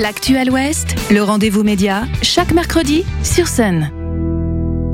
L'actuel Ouest, le rendez-vous média, chaque mercredi sur scène.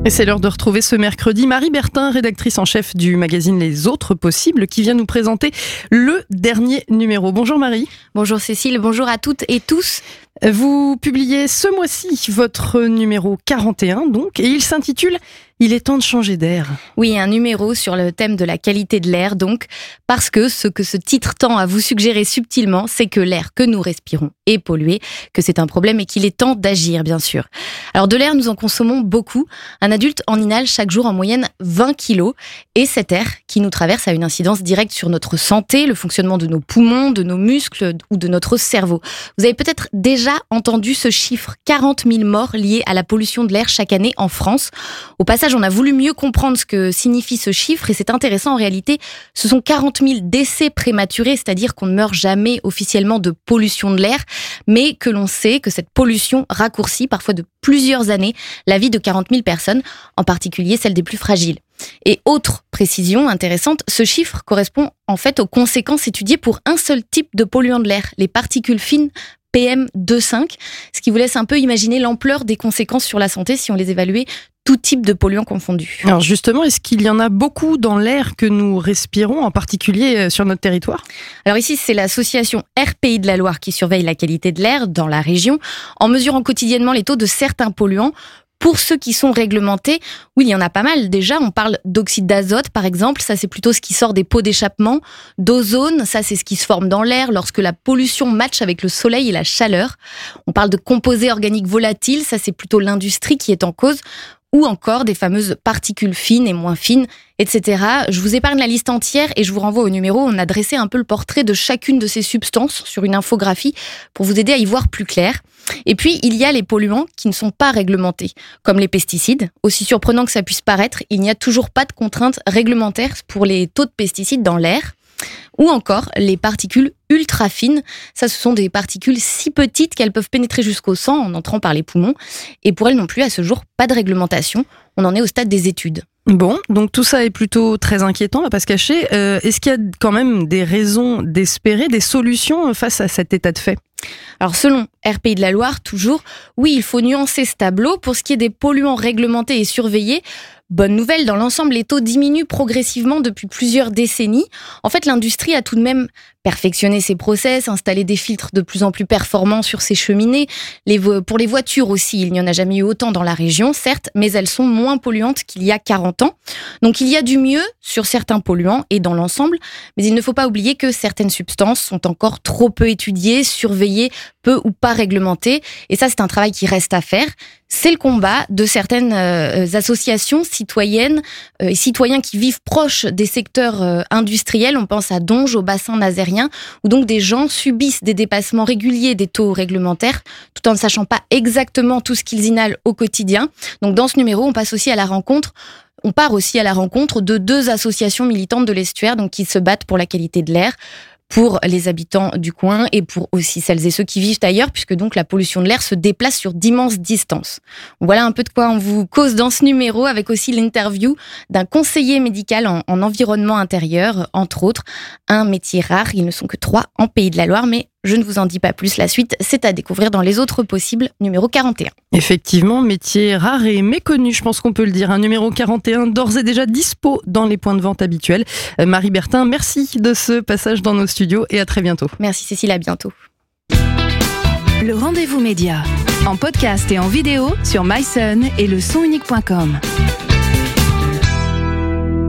Et c'est l'heure de retrouver ce mercredi Marie Bertin, rédactrice en chef du magazine Les Autres Possibles, qui vient nous présenter le dernier numéro. Bonjour Marie. Bonjour Cécile, bonjour à toutes et tous. Vous publiez ce mois-ci votre numéro 41, donc, et il s'intitule il est temps de changer d'air. Oui, un numéro sur le thème de la qualité de l'air, donc, parce que ce que ce titre tend à vous suggérer subtilement, c'est que l'air que nous respirons est pollué, que c'est un problème et qu'il est temps d'agir, bien sûr. Alors, de l'air, nous en consommons beaucoup. Un adulte en inhale chaque jour en moyenne 20 kilos, et cet air qui nous traverse a une incidence directe sur notre santé, le fonctionnement de nos poumons, de nos muscles ou de notre cerveau. Vous avez peut-être déjà entendu ce chiffre, 40 000 morts liés à la pollution de l'air chaque année en France. Au passage, on a voulu mieux comprendre ce que signifie ce chiffre et c'est intéressant en réalité. Ce sont 40 000 décès prématurés, c'est-à-dire qu'on ne meurt jamais officiellement de pollution de l'air, mais que l'on sait que cette pollution raccourcit parfois de plusieurs années la vie de 40 000 personnes, en particulier celles des plus fragiles. Et autre précision intéressante, ce chiffre correspond en fait aux conséquences étudiées pour un seul type de polluant de l'air, les particules fines PM2,5, ce qui vous laisse un peu imaginer l'ampleur des conséquences sur la santé si on les évaluait tout type de polluants confondus. Alors justement, est-ce qu'il y en a beaucoup dans l'air que nous respirons, en particulier euh, sur notre territoire? Alors ici, c'est l'association RPI de la Loire qui surveille la qualité de l'air dans la région, en mesurant quotidiennement les taux de certains polluants pour ceux qui sont réglementés, oui, il y en a pas mal. Déjà, on parle d'oxyde d'azote, par exemple. Ça, c'est plutôt ce qui sort des pots d'échappement. D'ozone, ça, c'est ce qui se forme dans l'air lorsque la pollution matche avec le soleil et la chaleur. On parle de composés organiques volatiles. Ça, c'est plutôt l'industrie qui est en cause ou encore des fameuses particules fines et moins fines, etc. Je vous épargne la liste entière et je vous renvoie au numéro. On a dressé un peu le portrait de chacune de ces substances sur une infographie pour vous aider à y voir plus clair. Et puis, il y a les polluants qui ne sont pas réglementés, comme les pesticides. Aussi surprenant que ça puisse paraître, il n'y a toujours pas de contraintes réglementaires pour les taux de pesticides dans l'air ou encore les particules ultra fines. Ça, ce sont des particules si petites qu'elles peuvent pénétrer jusqu'au sang en entrant par les poumons. Et pour elles non plus, à ce jour, pas de réglementation. On en est au stade des études. Bon, donc tout ça est plutôt très inquiétant, on va pas se cacher. Euh, est-ce qu'il y a quand même des raisons d'espérer des solutions face à cet état de fait? Alors selon RPI de la Loire, toujours, oui, il faut nuancer ce tableau. Pour ce qui est des polluants réglementés et surveillés, Bonne nouvelle, dans l'ensemble, les taux diminuent progressivement depuis plusieurs décennies. En fait, l'industrie a tout de même perfectionné ses process, installé des filtres de plus en plus performants sur ses cheminées. Pour les voitures aussi, il n'y en a jamais eu autant dans la région, certes, mais elles sont moins polluantes qu'il y a 40 ans. Donc il y a du mieux sur certains polluants et dans l'ensemble, mais il ne faut pas oublier que certaines substances sont encore trop peu étudiées, surveillées, peu ou pas réglementées. Et ça, c'est un travail qui reste à faire. C'est le combat de certaines euh, associations citoyennes euh, et citoyens qui vivent proches des secteurs euh, industriels. On pense à Donge, au bassin nazérien, où donc des gens subissent des dépassements réguliers des taux réglementaires, tout en ne sachant pas exactement tout ce qu'ils inhalent au quotidien. Donc dans ce numéro, on passe aussi à la rencontre on part aussi à la rencontre de deux associations militantes de l'estuaire donc qui se battent pour la qualité de l'air pour les habitants du coin et pour aussi celles et ceux qui vivent ailleurs, puisque donc la pollution de l'air se déplace sur d'immenses distances. Voilà un peu de quoi on vous cause dans ce numéro, avec aussi l'interview d'un conseiller médical en, en, environnement intérieur, entre autres, un métier rare. Ils ne sont que trois en Pays de la Loire, mais je ne vous en dis pas plus. La suite, c'est à découvrir dans les autres possibles, numéro 41. Effectivement, métier rare et méconnu, je pense qu'on peut le dire. Un numéro 41 d'ores et déjà dispo dans les points de vente habituels. Euh, Marie Bertin, merci de ce passage dans nos studios et à très bientôt. Merci Cécile, à bientôt. Le rendez-vous média, en podcast et en vidéo sur myson et le sonunique.com.